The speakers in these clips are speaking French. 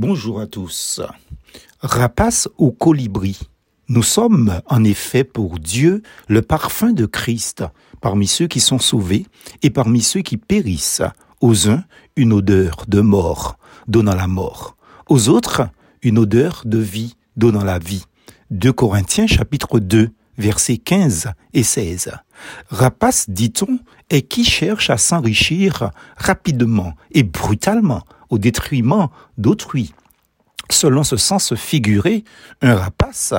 Bonjour à tous. Rapace ou colibri? Nous sommes en effet pour Dieu le parfum de Christ parmi ceux qui sont sauvés et parmi ceux qui périssent. Aux uns, une odeur de mort, donnant la mort. Aux autres, une odeur de vie, donnant la vie. 2 Corinthiens chapitre 2 versets 15 et 16. Rapace, dit-on, est qui cherche à s'enrichir rapidement et brutalement au détriment d'autrui. Selon ce sens figuré, un rapace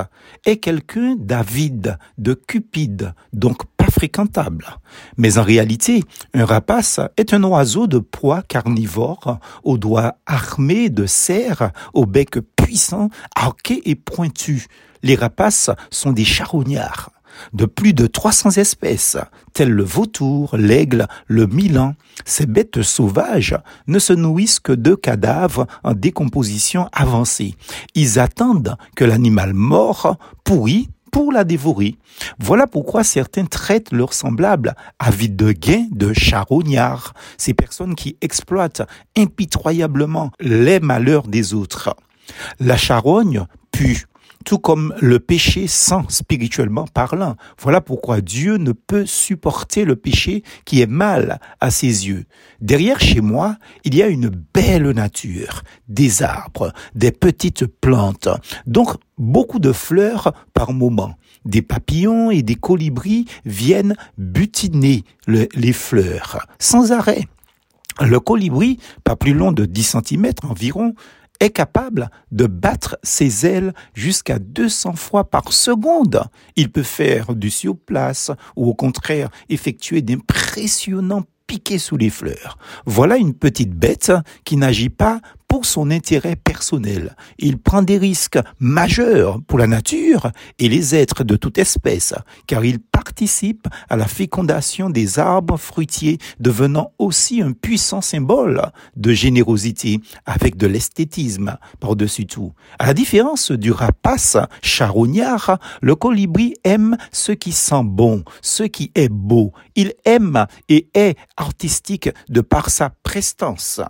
est quelqu'un d'avide, de cupide, donc pas fréquentable. Mais en réalité, un rapace est un oiseau de proie carnivore, aux doigts armés de serres, au bec puissant, arqué et pointu. Les rapaces sont des charognards de plus de 300 espèces, telles le vautour, l'aigle, le milan. Ces bêtes sauvages ne se nourrissent que de cadavres en décomposition avancée. Ils attendent que l'animal mort, pourri, pour la dévorer. Voilà pourquoi certains traitent leurs semblables, avides de gain, de charognards, ces personnes qui exploitent impitoyablement les malheurs des autres. La charogne pue, tout comme le péché sans spirituellement parlant. Voilà pourquoi Dieu ne peut supporter le péché qui est mal à ses yeux. Derrière chez moi, il y a une belle nature, des arbres, des petites plantes, donc beaucoup de fleurs par moment. Des papillons et des colibris viennent butiner les fleurs sans arrêt. Le colibri, pas plus long de 10 cm environ, est capable de battre ses ailes jusqu'à 200 fois par seconde. Il peut faire du place ou au contraire effectuer d'impressionnants piqués sous les fleurs. Voilà une petite bête qui n'agit pas pour son intérêt personnel. Il prend des risques majeurs pour la nature et les êtres de toute espèce, car il participe à la fécondation des arbres fruitiers, devenant aussi un puissant symbole de générosité avec de l'esthétisme par-dessus tout. À la différence du rapace charognard, le colibri aime ce qui sent bon, ce qui est beau. Il aime et est artistique de par sa prestance.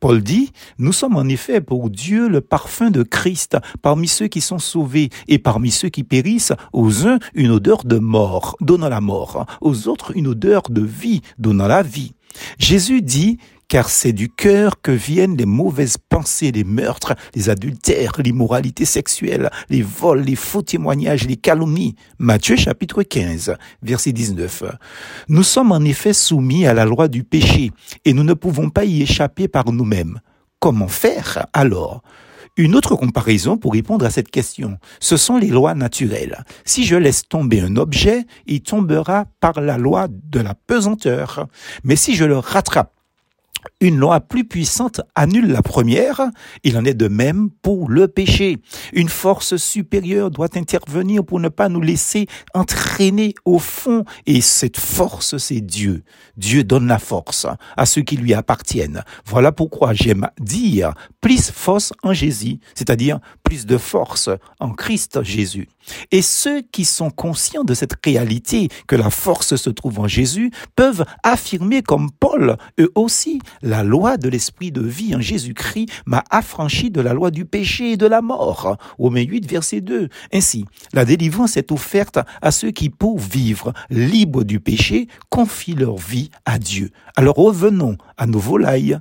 Paul dit, nous sommes en effet pour Dieu le parfum de Christ parmi ceux qui sont sauvés et parmi ceux qui périssent, aux uns une odeur de mort, donnant la mort, aux autres une odeur de vie, donnant la vie. Jésus dit car c'est du cœur que viennent les mauvaises pensées, les meurtres, les adultères, l'immoralité sexuelle, les vols, les faux témoignages, les calomnies. Matthieu chapitre 15, verset 19. Nous sommes en effet soumis à la loi du péché et nous ne pouvons pas y échapper par nous-mêmes. Comment faire alors? Une autre comparaison pour répondre à cette question, ce sont les lois naturelles. Si je laisse tomber un objet, il tombera par la loi de la pesanteur. Mais si je le rattrape une loi plus puissante annule la première, il en est de même pour le péché. Une force supérieure doit intervenir pour ne pas nous laisser entraîner au fond, et cette force, c'est Dieu. Dieu donne la force à ceux qui lui appartiennent. Voilà pourquoi j'aime dire plus force en Jésus, c'est-à-dire plus de force en Christ Jésus. Et ceux qui sont conscients de cette réalité que la force se trouve en Jésus peuvent affirmer comme Paul, eux aussi, la loi de l'esprit de vie en Jésus-Christ m'a affranchi de la loi du péché et de la mort. Romains 8, verset 2. Ainsi, la délivrance est offerte à ceux qui, pour vivre libres du péché, confient leur vie à Dieu. Alors revenons à nos volailles.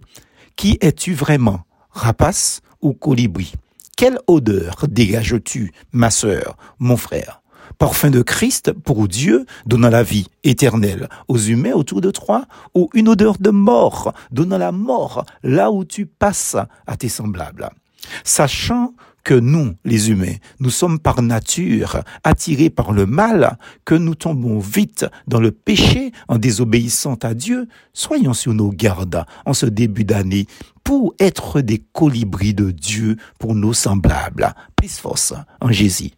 Qui es-tu vraiment? Rapace ou colibri? Quelle odeur dégages-tu, ma sœur, mon frère? Parfum de Christ pour Dieu donnant la vie éternelle aux humains autour de toi, ou une odeur de mort donnant la mort là où tu passes à tes semblables. Sachant que nous, les humains, nous sommes par nature attirés par le mal, que nous tombons vite dans le péché en désobéissant à Dieu, soyons sur nos gardes en ce début d'année pour être des colibris de Dieu pour nos semblables. Plus force en Jésus.